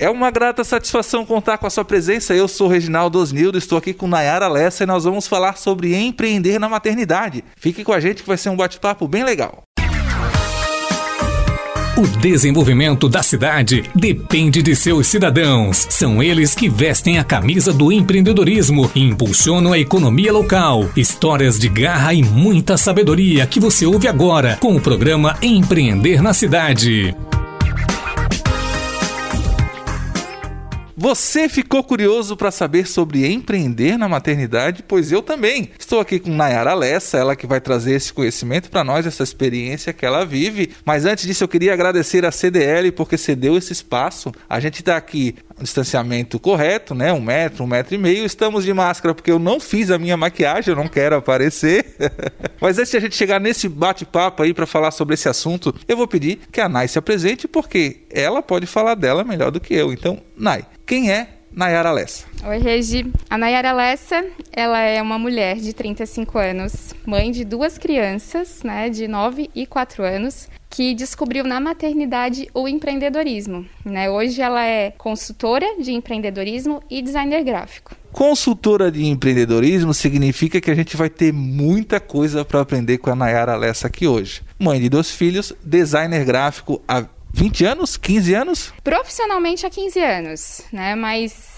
É uma grata satisfação contar com a sua presença. Eu sou Reginaldo Osnildo, estou aqui com Nayara Lessa e nós vamos falar sobre empreender na maternidade. Fique com a gente que vai ser um bate-papo bem legal. O desenvolvimento da cidade depende de seus cidadãos. São eles que vestem a camisa do empreendedorismo e impulsionam a economia local. Histórias de garra e muita sabedoria que você ouve agora com o programa Empreender na Cidade. Você ficou curioso para saber sobre empreender na maternidade? Pois eu também. Estou aqui com Nayara Lessa, ela que vai trazer esse conhecimento para nós, essa experiência que ela vive. Mas antes disso, eu queria agradecer a CDL porque cedeu esse espaço. A gente está aqui distanciamento correto, né? Um metro, um metro e meio. Estamos de máscara porque eu não fiz a minha maquiagem, eu não quero aparecer. Mas antes de a gente chegar nesse bate-papo aí para falar sobre esse assunto, eu vou pedir que a Nay se apresente porque ela pode falar dela melhor do que eu. Então, Nay, quem é Nayara Lessa? Oi, Regi. A Nayara Lessa, ela é uma mulher de 35 anos, mãe de duas crianças, né, de 9 e 4 anos, que descobriu na maternidade o empreendedorismo. Né? Hoje ela é consultora de empreendedorismo e designer gráfico. Consultora de empreendedorismo significa que a gente vai ter muita coisa para aprender com a Nayara Lessa aqui hoje. Mãe de dois filhos, designer gráfico há 20 anos? 15 anos? Profissionalmente há 15 anos, né? Mas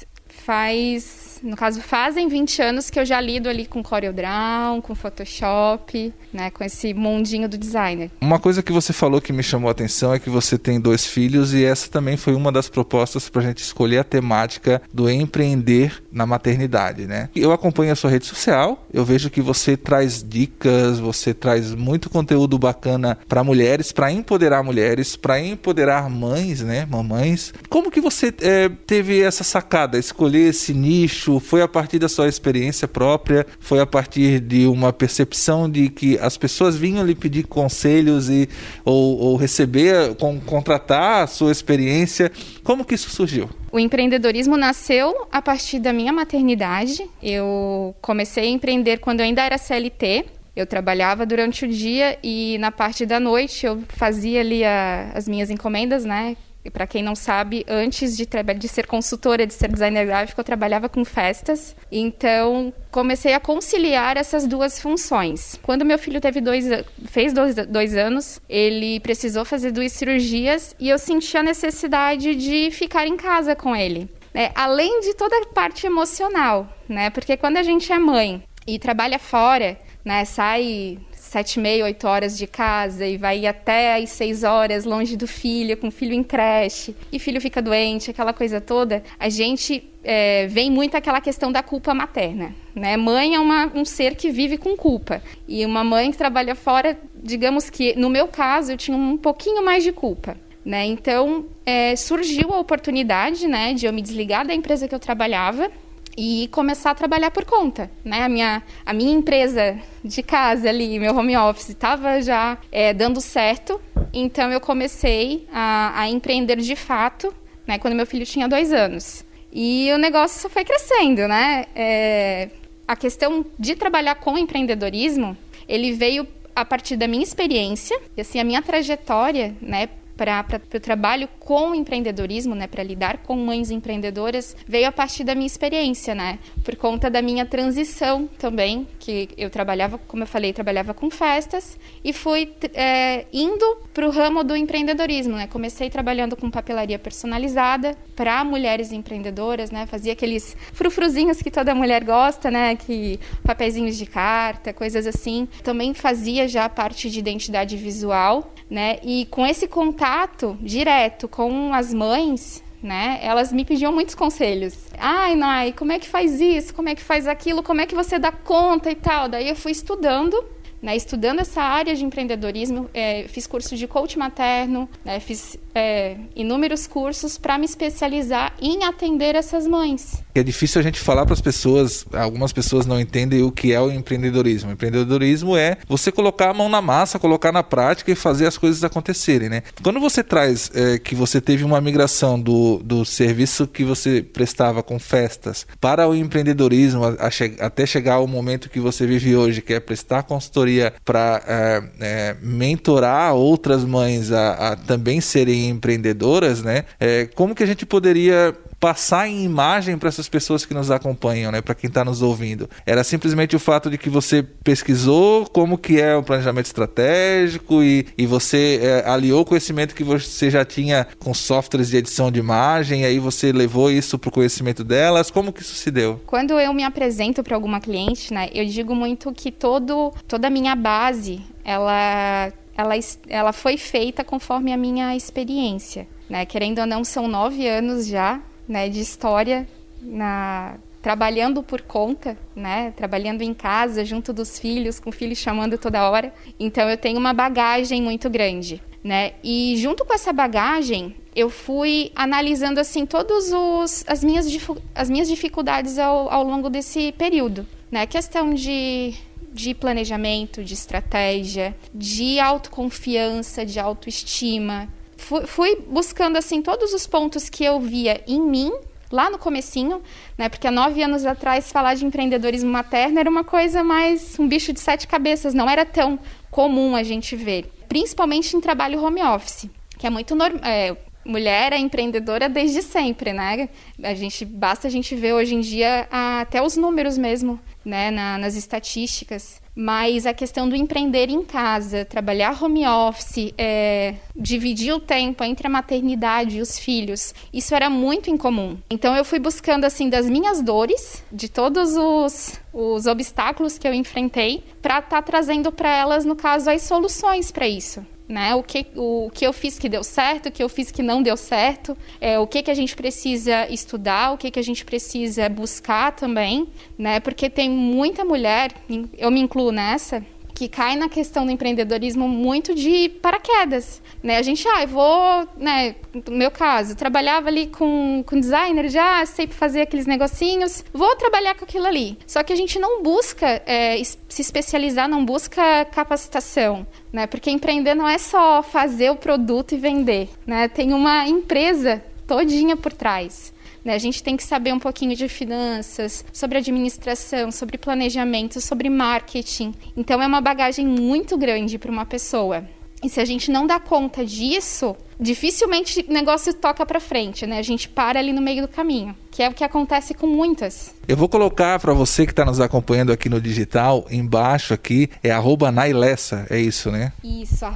faz no caso, fazem 20 anos que eu já lido ali com CorelDRAW, com Photoshop, né, com esse mundinho do designer. Uma coisa que você falou que me chamou a atenção é que você tem dois filhos e essa também foi uma das propostas para a gente escolher a temática do empreender na maternidade, né? Eu acompanho a sua rede social, eu vejo que você traz dicas, você traz muito conteúdo bacana para mulheres, para empoderar mulheres, para empoderar mães, né, mamães. Como que você é, teve essa sacada, escolher esse nicho? Isso foi a partir da sua experiência própria? Foi a partir de uma percepção de que as pessoas vinham lhe pedir conselhos e ou, ou receber, com, contratar a sua experiência? Como que isso surgiu? O empreendedorismo nasceu a partir da minha maternidade. Eu comecei a empreender quando eu ainda era CLT. Eu trabalhava durante o dia e na parte da noite eu fazia ali a, as minhas encomendas, né? E para quem não sabe, antes de, de ser consultora, de ser designer gráfico, eu trabalhava com festas. Então, comecei a conciliar essas duas funções. Quando meu filho teve dois, fez dois, dois anos, ele precisou fazer duas cirurgias e eu senti a necessidade de ficar em casa com ele. Né? Além de toda a parte emocional, né? Porque quando a gente é mãe e trabalha fora, né? Sai sete e meia, oito horas de casa e vai até às seis horas longe do filho, com o filho em creche, e filho fica doente, aquela coisa toda, a gente é, vem muito aquela questão da culpa materna. Né? Mãe é uma, um ser que vive com culpa. E uma mãe que trabalha fora, digamos que, no meu caso, eu tinha um pouquinho mais de culpa. Né? Então, é, surgiu a oportunidade né, de eu me desligar da empresa que eu trabalhava e começar a trabalhar por conta, né? A minha, a minha empresa de casa ali, meu home office, estava já é, dando certo, então eu comecei a, a, empreender de fato, né? Quando meu filho tinha dois anos. E o negócio só foi crescendo, né? É, a questão de trabalhar com empreendedorismo, ele veio a partir da minha experiência, e assim, a minha trajetória, né, para o trabalho com empreendedorismo, né, para lidar com mães empreendedoras, veio a partir da minha experiência, né, por conta da minha transição também, que eu trabalhava, como eu falei, trabalhava com festas e fui é, indo para o ramo do empreendedorismo, né, comecei trabalhando com papelaria personalizada para mulheres empreendedoras, né, fazia aqueles frufruzinhos que toda mulher gosta, né, que papeizinhos de carta, coisas assim. Também fazia já parte de identidade visual, né, e com esse contato direto com as mães, né? Elas me pediam muitos conselhos. Ai, Nai, como é que faz isso? Como é que faz aquilo? Como é que você dá conta e tal? Daí eu fui estudando né, estudando essa área de empreendedorismo, é, fiz curso de coach materno, né, fiz é, inúmeros cursos para me especializar em atender essas mães. É difícil a gente falar para as pessoas, algumas pessoas não entendem o que é o empreendedorismo. O empreendedorismo é você colocar a mão na massa, colocar na prática e fazer as coisas acontecerem. Né? Quando você traz é, que você teve uma migração do, do serviço que você prestava com festas para o empreendedorismo, a, a che até chegar ao momento que você vive hoje, que é prestar consultoria consultoria para é, é, mentorar outras mães a, a, também serem empreendedoras, né? É, como que a gente poderia passar em imagem para essas pessoas que nos acompanham, né, para quem está nos ouvindo. Era simplesmente o fato de que você pesquisou como que é o planejamento estratégico e, e você é, aliou o conhecimento que você já tinha com softwares de edição de imagem, e aí você levou isso para o conhecimento delas. Como que isso se deu? Quando eu me apresento para alguma cliente, né, eu digo muito que todo, toda a minha base, ela ela, ela foi feita conforme a minha experiência. Né? Querendo ou não, são nove anos já né, de história na trabalhando por conta, né, trabalhando em casa junto dos filhos, com filhos chamando toda hora. Então eu tenho uma bagagem muito grande, né? E junto com essa bagagem, eu fui analisando assim todos os as minhas as minhas dificuldades ao, ao longo desse período, né? Questão de de planejamento, de estratégia, de autoconfiança, de autoestima, fui, fui buscando assim todos os pontos que eu via em mim lá no comecinho, né? Porque há nove anos atrás falar de empreendedorismo materno era uma coisa mais um bicho de sete cabeças, não era tão comum a gente ver, principalmente em trabalho home office, que é muito normal. É, mulher é empreendedora desde sempre, né? A gente basta a gente ver hoje em dia até os números mesmo, né? Na, nas estatísticas mas a questão do empreender em casa, trabalhar home office, é, dividir o tempo entre a maternidade e os filhos, isso era muito incomum. Então eu fui buscando assim das minhas dores, de todos os, os obstáculos que eu enfrentei, para estar tá trazendo para elas, no caso, as soluções para isso né? O que, o, o que eu fiz que deu certo, o que eu fiz que não deu certo, é, o que, que a gente precisa estudar, o que, que a gente precisa buscar também, né? Porque tem muita mulher, eu me incluo nessa, que cai na questão do empreendedorismo muito de paraquedas, né? A gente, ah, eu vou, né, no meu caso, trabalhava ali com, com designer, já sei fazer aqueles negocinhos, vou trabalhar com aquilo ali. Só que a gente não busca é, se especializar, não busca capacitação, né? Porque empreender não é só fazer o produto e vender, né? Tem uma empresa todinha por trás. Né? A gente tem que saber um pouquinho de finanças, sobre administração, sobre planejamento, sobre marketing. Então é uma bagagem muito grande para uma pessoa. E se a gente não dá conta disso, dificilmente o negócio toca para frente, né? A gente para ali no meio do caminho, que é o que acontece com muitas. Eu vou colocar para você que está nos acompanhando aqui no digital, embaixo aqui, é arroba Nailessa, é isso, né? Isso,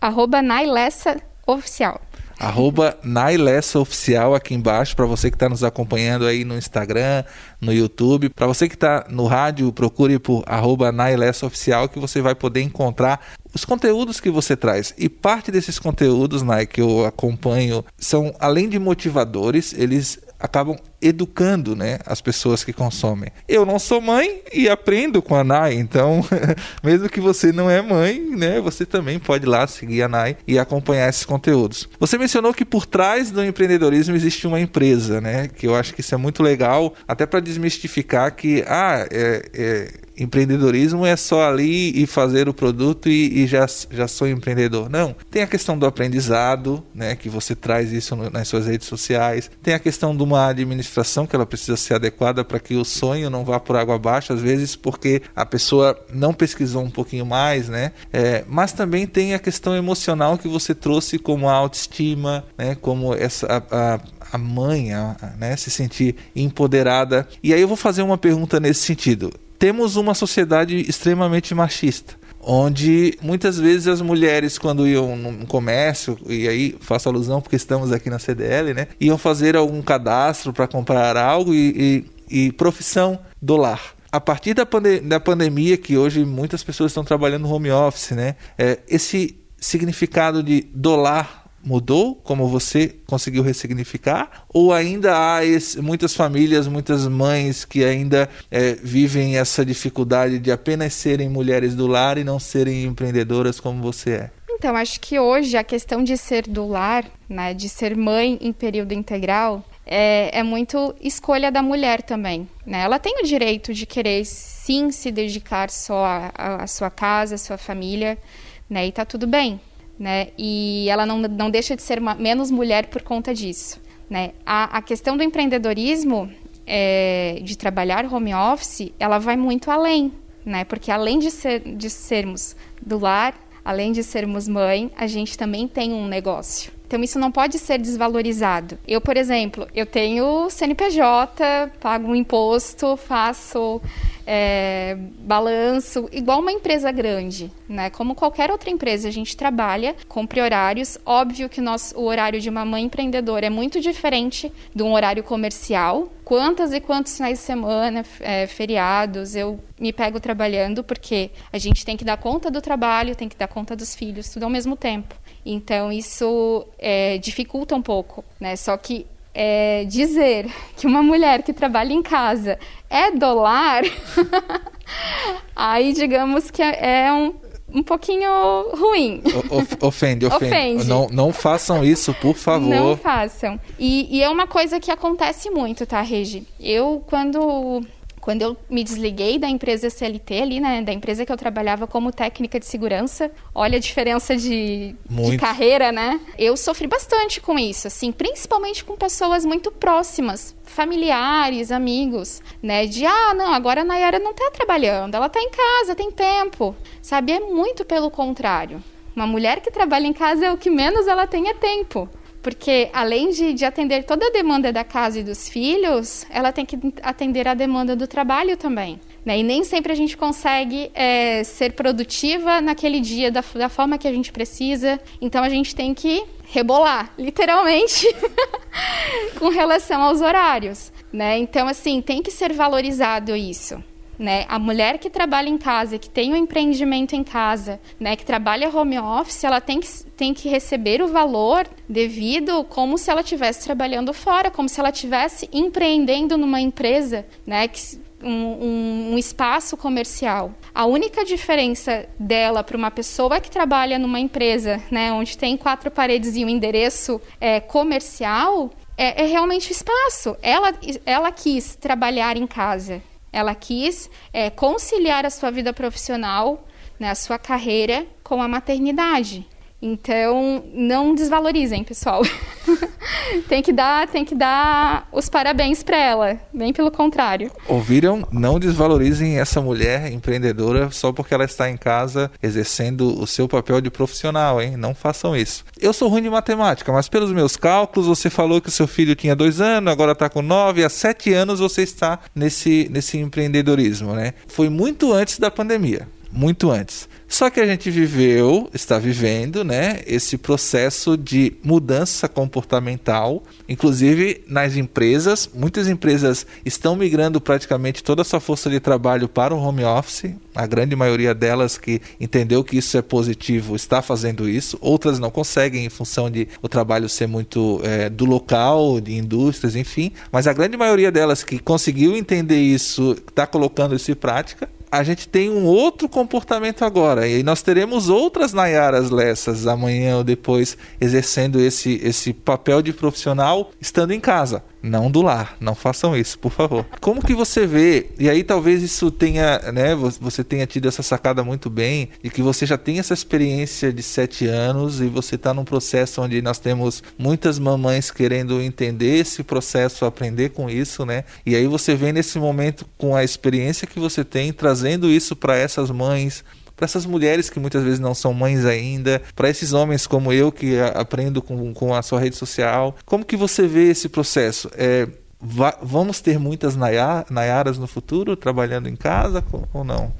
arroba Nailessa Oficial arroba Nailessa Oficial aqui embaixo, para você que está nos acompanhando aí no Instagram, no YouTube. Para você que está no rádio, procure por arroba Nailessa Oficial que você vai poder encontrar os conteúdos que você traz. E parte desses conteúdos, Nai, que eu acompanho, são além de motivadores, eles acabam educando né, as pessoas que consomem. Eu não sou mãe e aprendo com a Nai, então, mesmo que você não é mãe, né, você também pode ir lá seguir a Nai e acompanhar esses conteúdos. Você mencionou que por trás do empreendedorismo existe uma empresa, né, que eu acho que isso é muito legal, até para desmistificar que, ah, é, é empreendedorismo é só ali e fazer o produto e, e, já, já sou empreendedor. Não. Tem a questão do aprendizado, né, que você traz isso no, nas suas redes sociais. Tem a questão de uma administração que ela precisa ser adequada para que o sonho não vá por água abaixo, às vezes porque a pessoa não pesquisou um pouquinho mais, né? É, mas também tem a questão emocional que você trouxe como a autoestima, né, como essa a, a, a mãe, a, né, se sentir empoderada. E aí eu vou fazer uma pergunta nesse sentido temos uma sociedade extremamente machista onde muitas vezes as mulheres quando iam no comércio e aí faço alusão porque estamos aqui na CDL, né, iam fazer algum cadastro para comprar algo e, e, e, profissão do lar. A partir da, pande da pandemia, que hoje muitas pessoas estão trabalhando home office, né, é, esse significado de dolar mudou, como você conseguiu ressignificar? Ou ainda há esse, muitas famílias, muitas mães que ainda é, vivem essa dificuldade de apenas serem mulheres do lar e não serem empreendedoras como você é? Então, acho que hoje a questão de ser do lar, né, de ser mãe em período integral, é, é muito escolha da mulher também. Né? Ela tem o direito de querer sim se dedicar só à sua casa, à sua família, né? e tá tudo bem né? E ela não, não deixa de ser uma, menos mulher por conta disso, né? A, a questão do empreendedorismo, é, de trabalhar home office, ela vai muito além, né? Porque além de, ser, de sermos do lar, além de sermos mãe, a gente também tem um negócio. Então isso não pode ser desvalorizado. Eu, por exemplo, eu tenho CNPJ, pago um imposto, faço é, balanço, igual uma empresa grande, né? Como qualquer outra empresa, a gente trabalha, cumpre horários. Óbvio que nós, o horário de uma mãe empreendedora é muito diferente de um horário comercial. Quantas e quantos finais de semana, é, feriados, eu me pego trabalhando, porque a gente tem que dar conta do trabalho, tem que dar conta dos filhos, tudo ao mesmo tempo. Então isso é, dificulta um pouco, né? Só que é, dizer que uma mulher que trabalha em casa é dolar, aí digamos que é um, um pouquinho ruim. O, ofende, ofende. ofende. Não, não façam isso, por favor. Não façam. E, e é uma coisa que acontece muito, tá, Regi? Eu, quando quando eu me desliguei da empresa CLT ali, né, da empresa que eu trabalhava como técnica de segurança, olha a diferença de, de, carreira, né? Eu sofri bastante com isso, assim, principalmente com pessoas muito próximas, familiares, amigos, né? De ah, não, agora a Nayara não tá trabalhando, ela tá em casa, tem tempo. Sabe? É muito pelo contrário. Uma mulher que trabalha em casa é o que menos ela tem é tempo porque além de, de, atender toda a demanda da casa e dos filhos, ela tem que atender a demanda do trabalho também. Né? E nem sempre a gente consegue é, ser produtiva naquele dia da, da forma que a gente precisa. Então a gente tem que rebolar, literalmente, com relação aos horários. Né? Então, assim, tem que ser valorizado isso né? A mulher que trabalha em casa, que tem um empreendimento em casa, né, que trabalha home office, ela tem que, tem que receber o valor devido como se ela estivesse trabalhando fora, como se ela estivesse empreendendo numa empresa, né, que, um, um, um, espaço comercial. A única diferença dela para uma pessoa que trabalha numa empresa, né, onde tem quatro paredes e um endereço é, comercial, é, é realmente o espaço. Ela, ela quis trabalhar em casa. Ela quis é, conciliar a sua vida profissional, né, a sua carreira, com a maternidade. Então, não desvalorizem, pessoal. tem que dar, tem que dar os parabéns para ela, bem pelo contrário. Ouviram? Não desvalorizem essa mulher empreendedora só porque ela está em casa exercendo o seu papel de profissional, hein? Não façam isso. Eu sou ruim de matemática, mas pelos meus cálculos, você falou que o seu filho tinha dois anos, agora está com nove, há sete anos você está nesse, nesse empreendedorismo, né? Foi muito antes da pandemia muito antes. Só que a gente viveu, está vivendo, né, esse processo de mudança comportamental, inclusive nas empresas. Muitas empresas estão migrando praticamente toda a sua força de trabalho para o home office. A grande maioria delas que entendeu que isso é positivo está fazendo isso. Outras não conseguem em função de o trabalho ser muito é, do local, de indústrias, enfim. Mas a grande maioria delas que conseguiu entender isso está colocando isso em prática a gente tem um outro comportamento agora. E nós teremos outras Nayaras Lessas amanhã ou depois exercendo esse, esse papel de profissional estando em casa não do lar. Não façam isso, por favor. Como que você vê? E aí talvez isso tenha, né? Você tenha tido essa sacada muito bem e que você já tem essa experiência de sete anos e você está num processo onde nós temos muitas mamães querendo entender esse processo, aprender com isso, né? E aí você vem nesse momento com a experiência que você tem, trazendo isso para essas mães para essas mulheres que muitas vezes não são mães ainda, para esses homens como eu que aprendo com, com a sua rede social. Como que você vê esse processo? É, vamos ter muitas Nayaras no futuro trabalhando em casa ou não?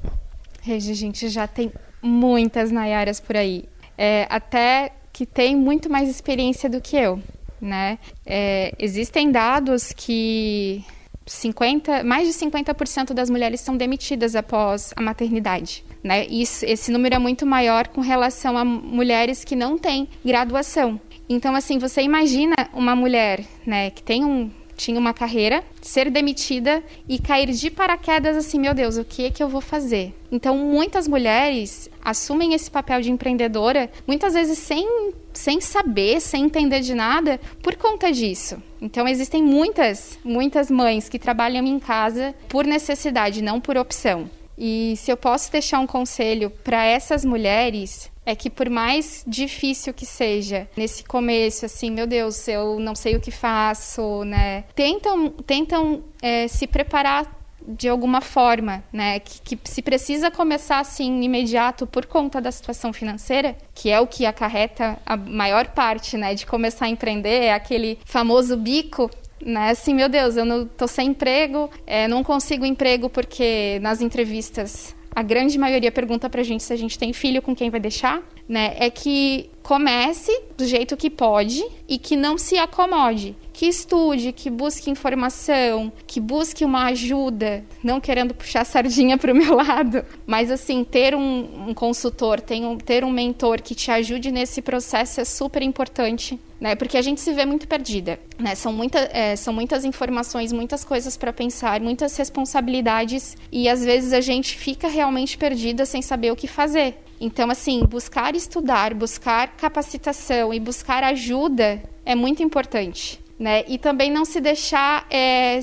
Regi, a gente já tem muitas Nayaras por aí. É, até que tem muito mais experiência do que eu. Né? É, existem dados que 50, mais de 50% das mulheres são demitidas após a maternidade. Né? Isso, esse número é muito maior com relação a mulheres que não têm graduação. Então, assim, você imagina uma mulher né, que tem um, tinha uma carreira, ser demitida e cair de paraquedas assim, meu Deus, o que é que eu vou fazer? Então, muitas mulheres assumem esse papel de empreendedora, muitas vezes sem, sem saber, sem entender de nada, por conta disso. Então, existem muitas, muitas mães que trabalham em casa por necessidade, não por opção. E se eu posso deixar um conselho para essas mulheres, é que por mais difícil que seja nesse começo, assim, meu Deus, eu não sei o que faço, né? Tentam, tentam é, se preparar de alguma forma, né? Que, que, se precisa começar assim imediato por conta da situação financeira, que é o que acarreta a maior parte, né, de começar a empreender, é aquele famoso bico né? Assim, meu Deus, eu não tô sem emprego, é, não consigo emprego porque nas entrevistas a grande maioria pergunta pra gente se a gente tem filho, com quem vai deixar, né? É que comece do jeito que pode e que não se acomode. Que estude, que busque informação, que busque uma ajuda, não querendo puxar sardinha para o meu lado, mas assim, ter um, um consultor, ter um, ter um mentor que te ajude nesse processo é super importante né? Porque a gente se vê muito perdida, né? São, muita, é, são muitas informações, muitas coisas para pensar, muitas responsabilidades e às vezes a gente fica realmente perdida sem saber o que fazer. Então, assim, buscar estudar, buscar capacitação e buscar ajuda é muito importante. Né? E também não se deixar é,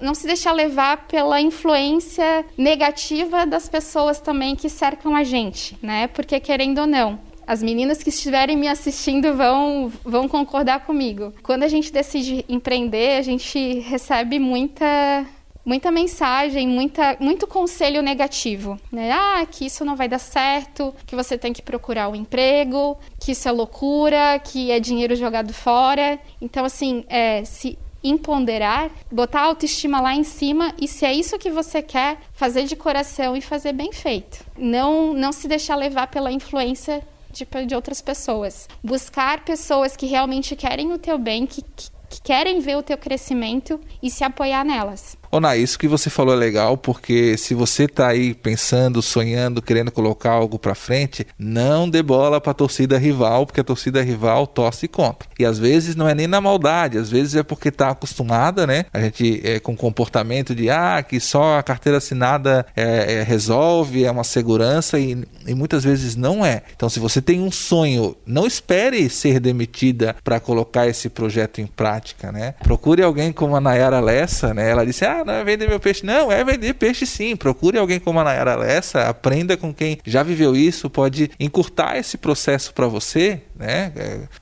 não se deixar levar pela influência negativa das pessoas também que cercam a gente, né? Porque querendo ou não, as meninas que estiverem me assistindo vão, vão concordar comigo. Quando a gente decide empreender, a gente recebe muita muita mensagem, muita, muito conselho negativo, né? Ah, que isso não vai dar certo, que você tem que procurar um emprego, que isso é loucura, que é dinheiro jogado fora. Então, assim, é, se empoderar, botar a autoestima lá em cima e se é isso que você quer, fazer de coração e fazer bem feito. Não, não se deixar levar pela influência de, de outras pessoas. Buscar pessoas que realmente querem o teu bem, que, que, que querem ver o teu crescimento e se apoiar nelas. Ona, isso que você falou é legal, porque se você está aí pensando, sonhando, querendo colocar algo para frente, não dê bola para a torcida rival, porque a torcida rival torce contra. E às vezes não é nem na maldade, às vezes é porque está acostumada, né? A gente é com comportamento de ah, que só a carteira assinada é, é, resolve, é uma segurança e, e muitas vezes não é. Então, se você tem um sonho, não espere ser demitida para colocar esse projeto em prática, né? Procure alguém como a Nayara Lessa, né? Ela disse: ah, ah, não é vender meu peixe. Não, é vender peixe sim. Procure alguém como a Nayara Lessa, aprenda com quem já viveu isso, pode encurtar esse processo para você, né?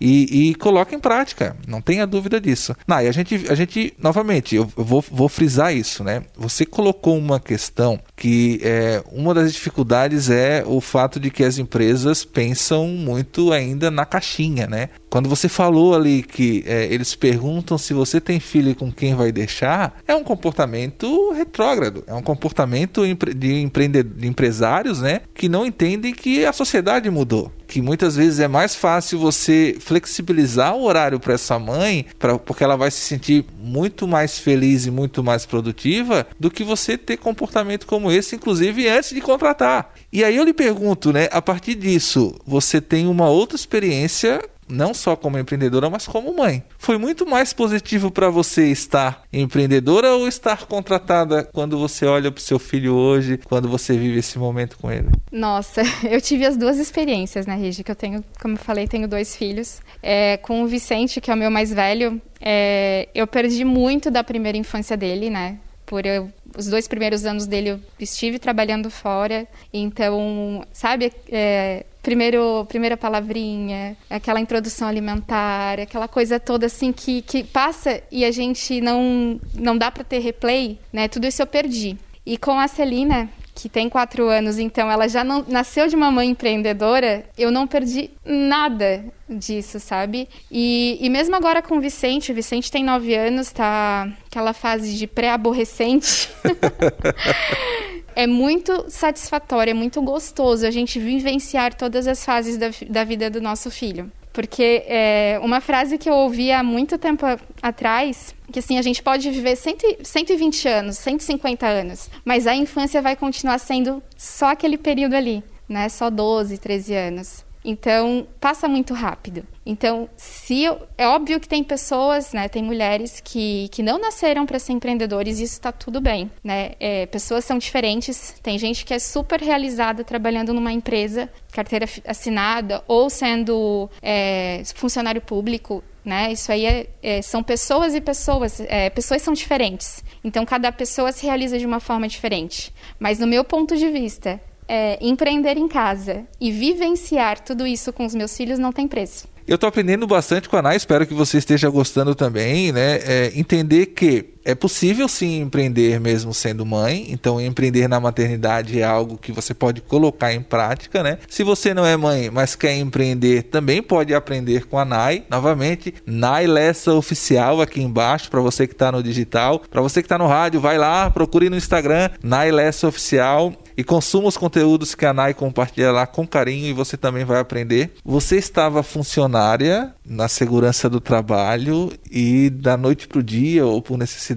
E, e coloque em prática, não tenha dúvida disso. Nay, a gente, a gente novamente, eu vou, vou frisar isso, né? Você colocou uma questão que é, uma das dificuldades é o fato de que as empresas pensam muito ainda na caixinha, né? Quando você falou ali que é, eles perguntam se você tem filho e com quem vai deixar, é um comportamento retrógrado, é um comportamento de, empre de empresários né, que não entendem que a sociedade mudou que muitas vezes é mais fácil você flexibilizar o horário para essa mãe, pra, porque ela vai se sentir muito mais feliz e muito mais produtiva do que você ter comportamento como esse, inclusive antes de contratar. E aí eu lhe pergunto, né, a partir disso, você tem uma outra experiência não só como empreendedora, mas como mãe. Foi muito mais positivo para você estar empreendedora ou estar contratada quando você olha para o seu filho hoje, quando você vive esse momento com ele? Nossa, eu tive as duas experiências, né, Rigi? Que eu tenho, como eu falei, tenho dois filhos. É, com o Vicente, que é o meu mais velho, é, eu perdi muito da primeira infância dele, né? Por eu, os dois primeiros anos dele eu estive trabalhando fora, então, sabe, é, primeiro, primeira palavrinha, aquela introdução alimentar, aquela coisa toda assim que, que passa e a gente não, não dá para ter replay, né? Tudo isso eu perdi. E com a Celina, que tem quatro anos, então ela já não nasceu de uma mãe empreendedora, eu não perdi nada disso, sabe? E, e mesmo agora com o Vicente, o Vicente tem nove anos, tá aquela fase de pré-aborrecente. é muito satisfatório, é muito gostoso a gente vivenciar todas as fases da, da vida do nosso filho. Porque é, uma frase que eu ouvi há muito tempo atrás, que assim, a gente pode viver 100, 120 anos, 150 anos, mas a infância vai continuar sendo só aquele período ali, né? Só 12, 13 anos. Então, passa muito rápido. Então, se eu, é óbvio que tem pessoas, né, tem mulheres que, que não nasceram para ser empreendedores, isso está tudo bem, né? É, pessoas são diferentes. Tem gente que é super realizada trabalhando numa empresa, carteira assinada, ou sendo é, funcionário público. Né? Isso aí é, é, são pessoas e pessoas. É, pessoas são diferentes. Então, cada pessoa se realiza de uma forma diferente. Mas, no meu ponto de vista, é, empreender em casa e vivenciar tudo isso com os meus filhos não tem preço. Eu estou aprendendo bastante com a Ana, espero que você esteja gostando também, né? É, entender que é possível sim empreender mesmo sendo mãe, então empreender na maternidade é algo que você pode colocar em prática, né? Se você não é mãe, mas quer empreender, também pode aprender com a NAI. Novamente, NAI Lessa Oficial aqui embaixo, para você que está no digital. Para você que está no rádio, vai lá, procure no Instagram, NAI Lessa Oficial e consuma os conteúdos que a NAI compartilha lá com carinho e você também vai aprender. Você estava funcionária na segurança do trabalho e da noite para o dia, ou por necessidade,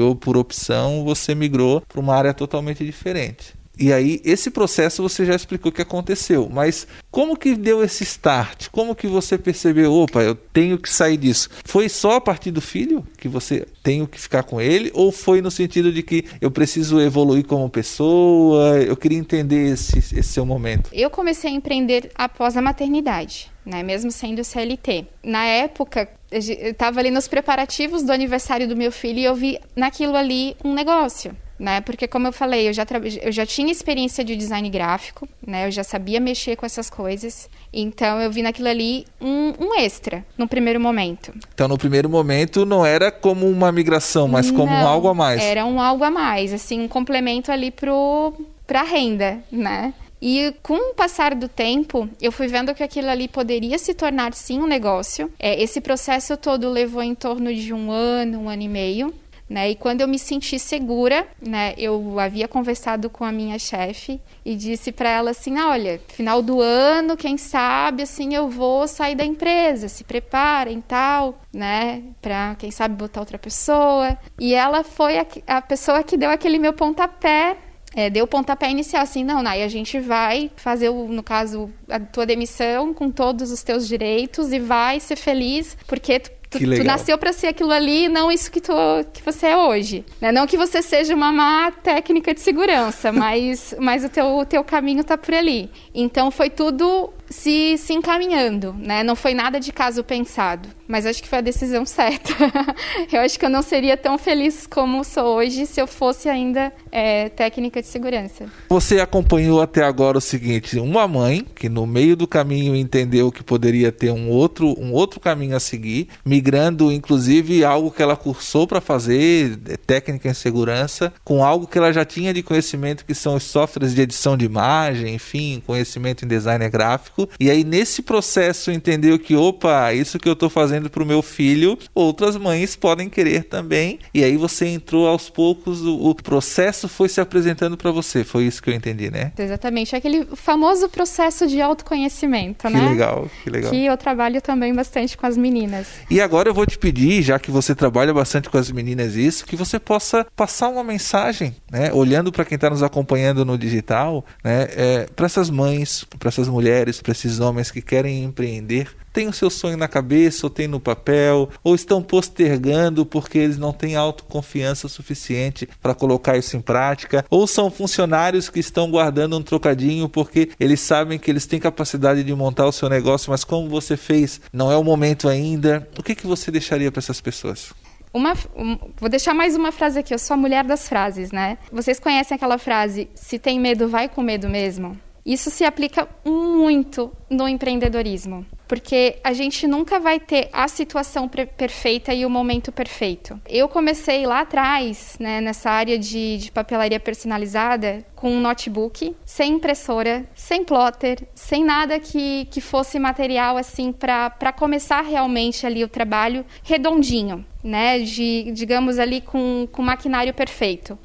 ou por opção, você migrou para uma área totalmente diferente. E aí, esse processo você já explicou que aconteceu, mas como que deu esse start? Como que você percebeu, opa, eu tenho que sair disso? Foi só a partir do filho que você tem que ficar com ele? Ou foi no sentido de que eu preciso evoluir como pessoa? Eu queria entender esse, esse seu momento. Eu comecei a empreender após a maternidade. Né, mesmo sendo CLT. Na época, eu estava ali nos preparativos do aniversário do meu filho e eu vi naquilo ali um negócio né? Porque como eu falei, eu já, eu já tinha experiência de design gráfico, né? Eu já sabia mexer com essas coisas. Então eu vi naquilo ali um, um extra no primeiro momento. Então no primeiro momento não era como uma migração, mas como não, um algo a mais. Era um algo a mais, assim, um complemento ali pro para renda, né? E com o passar do tempo, eu fui vendo que aquilo ali poderia se tornar sim um negócio. É, esse processo todo levou em torno de um ano, um ano e meio. Né? E quando eu me senti segura, né, eu havia conversado com a minha chefe e disse para ela assim: "Olha, final do ano, quem sabe assim eu vou sair da empresa, se preparem tal, né, para quem sabe botar outra pessoa". E ela foi a, a pessoa que deu aquele meu pontapé é, deu o pontapé inicial, assim, não, Nai, a gente vai fazer, o, no caso, a tua demissão com todos os teus direitos e vai ser feliz, porque tu Tu, tu nasceu para ser aquilo ali, não isso que, tu, que você é hoje. Né? Não que você seja uma má técnica de segurança, mas, mas o teu, o teu caminho tá por ali. Então foi tudo se, se encaminhando, né? Não foi nada de caso pensado, mas acho que foi a decisão certa. eu acho que eu não seria tão feliz como sou hoje se eu fosse ainda é, técnica de segurança. Você acompanhou até agora o seguinte: uma mãe que no meio do caminho entendeu que poderia ter um outro, um outro caminho a seguir, migrando inclusive algo que ela cursou para fazer, é, técnica em segurança, com algo que ela já tinha de conhecimento que são os softwares de edição de imagem, enfim, conhecimento em design gráfico e aí nesse processo entendeu que, opa, isso que eu estou fazendo para o meu filho, outras mães podem querer também. E aí você entrou aos poucos, o, o processo foi se apresentando para você. Foi isso que eu entendi, né? Exatamente, aquele famoso processo de autoconhecimento, que né? Que legal, que legal. Que eu trabalho também bastante com as meninas. E agora eu vou te pedir, já que você trabalha bastante com as meninas isso, que você possa passar uma mensagem, né? Olhando para quem está nos acompanhando no digital, né? É, para essas mães, para essas mulheres, para esses homens que querem empreender, têm o seu sonho na cabeça, ou têm no papel, ou estão postergando porque eles não têm autoconfiança suficiente para colocar isso em prática, ou são funcionários que estão guardando um trocadinho porque eles sabem que eles têm capacidade de montar o seu negócio, mas como você fez, não é o momento ainda. O que, que você deixaria para essas pessoas? Uma, um, vou deixar mais uma frase aqui, eu sou a mulher das frases, né? Vocês conhecem aquela frase, se tem medo, vai com medo mesmo? Isso se aplica muito no empreendedorismo, porque a gente nunca vai ter a situação perfeita e o momento perfeito. Eu comecei lá atrás, né, nessa área de, de papelaria personalizada, com um notebook, sem impressora, sem plotter, sem nada que, que fosse material assim para começar realmente ali o trabalho redondinho, né, de, digamos ali com, com maquinário perfeito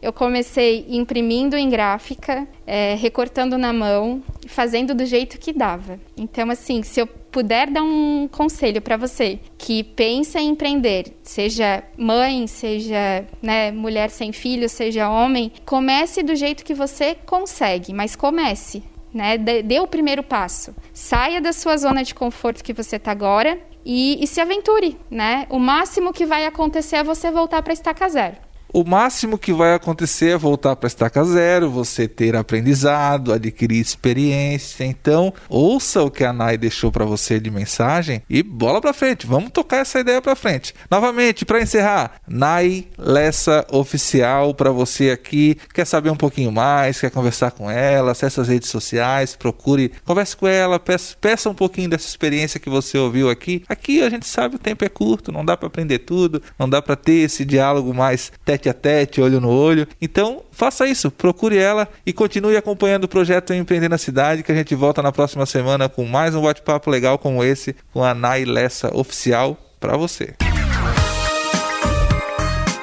eu comecei imprimindo em gráfica, é, recortando na mão, fazendo do jeito que dava. Então, assim, se eu puder dar um conselho para você que pensa em empreender, seja mãe, seja né, mulher sem filho, seja homem, comece do jeito que você consegue, mas comece. Né, dê o primeiro passo. Saia da sua zona de conforto que você está agora e, e, se aventure. Né? O máximo que vai acontecer é você voltar para estaca zero. O máximo que vai acontecer é voltar para estaca zero, você ter aprendizado, adquirir experiência. Então, ouça o que a Nai deixou para você de mensagem e bola para frente. Vamos tocar essa ideia para frente. Novamente, para encerrar, Nai Lessa oficial para você aqui, quer saber um pouquinho mais, quer conversar com ela, acesse as redes sociais, procure, converse com ela, peça, peça um pouquinho dessa experiência que você ouviu aqui. Aqui a gente sabe o tempo é curto, não dá para aprender tudo, não dá para ter esse diálogo mais tete a tete, olho no olho. Então, faça isso, procure ela e continue acompanhando o projeto Empreender na Cidade, que a gente volta na próxima semana com mais um bate-papo legal como esse com a Nai Lessa oficial para você.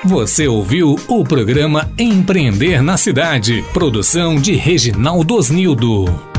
Você ouviu o programa Empreender na Cidade, produção de Reginaldo Osnildo.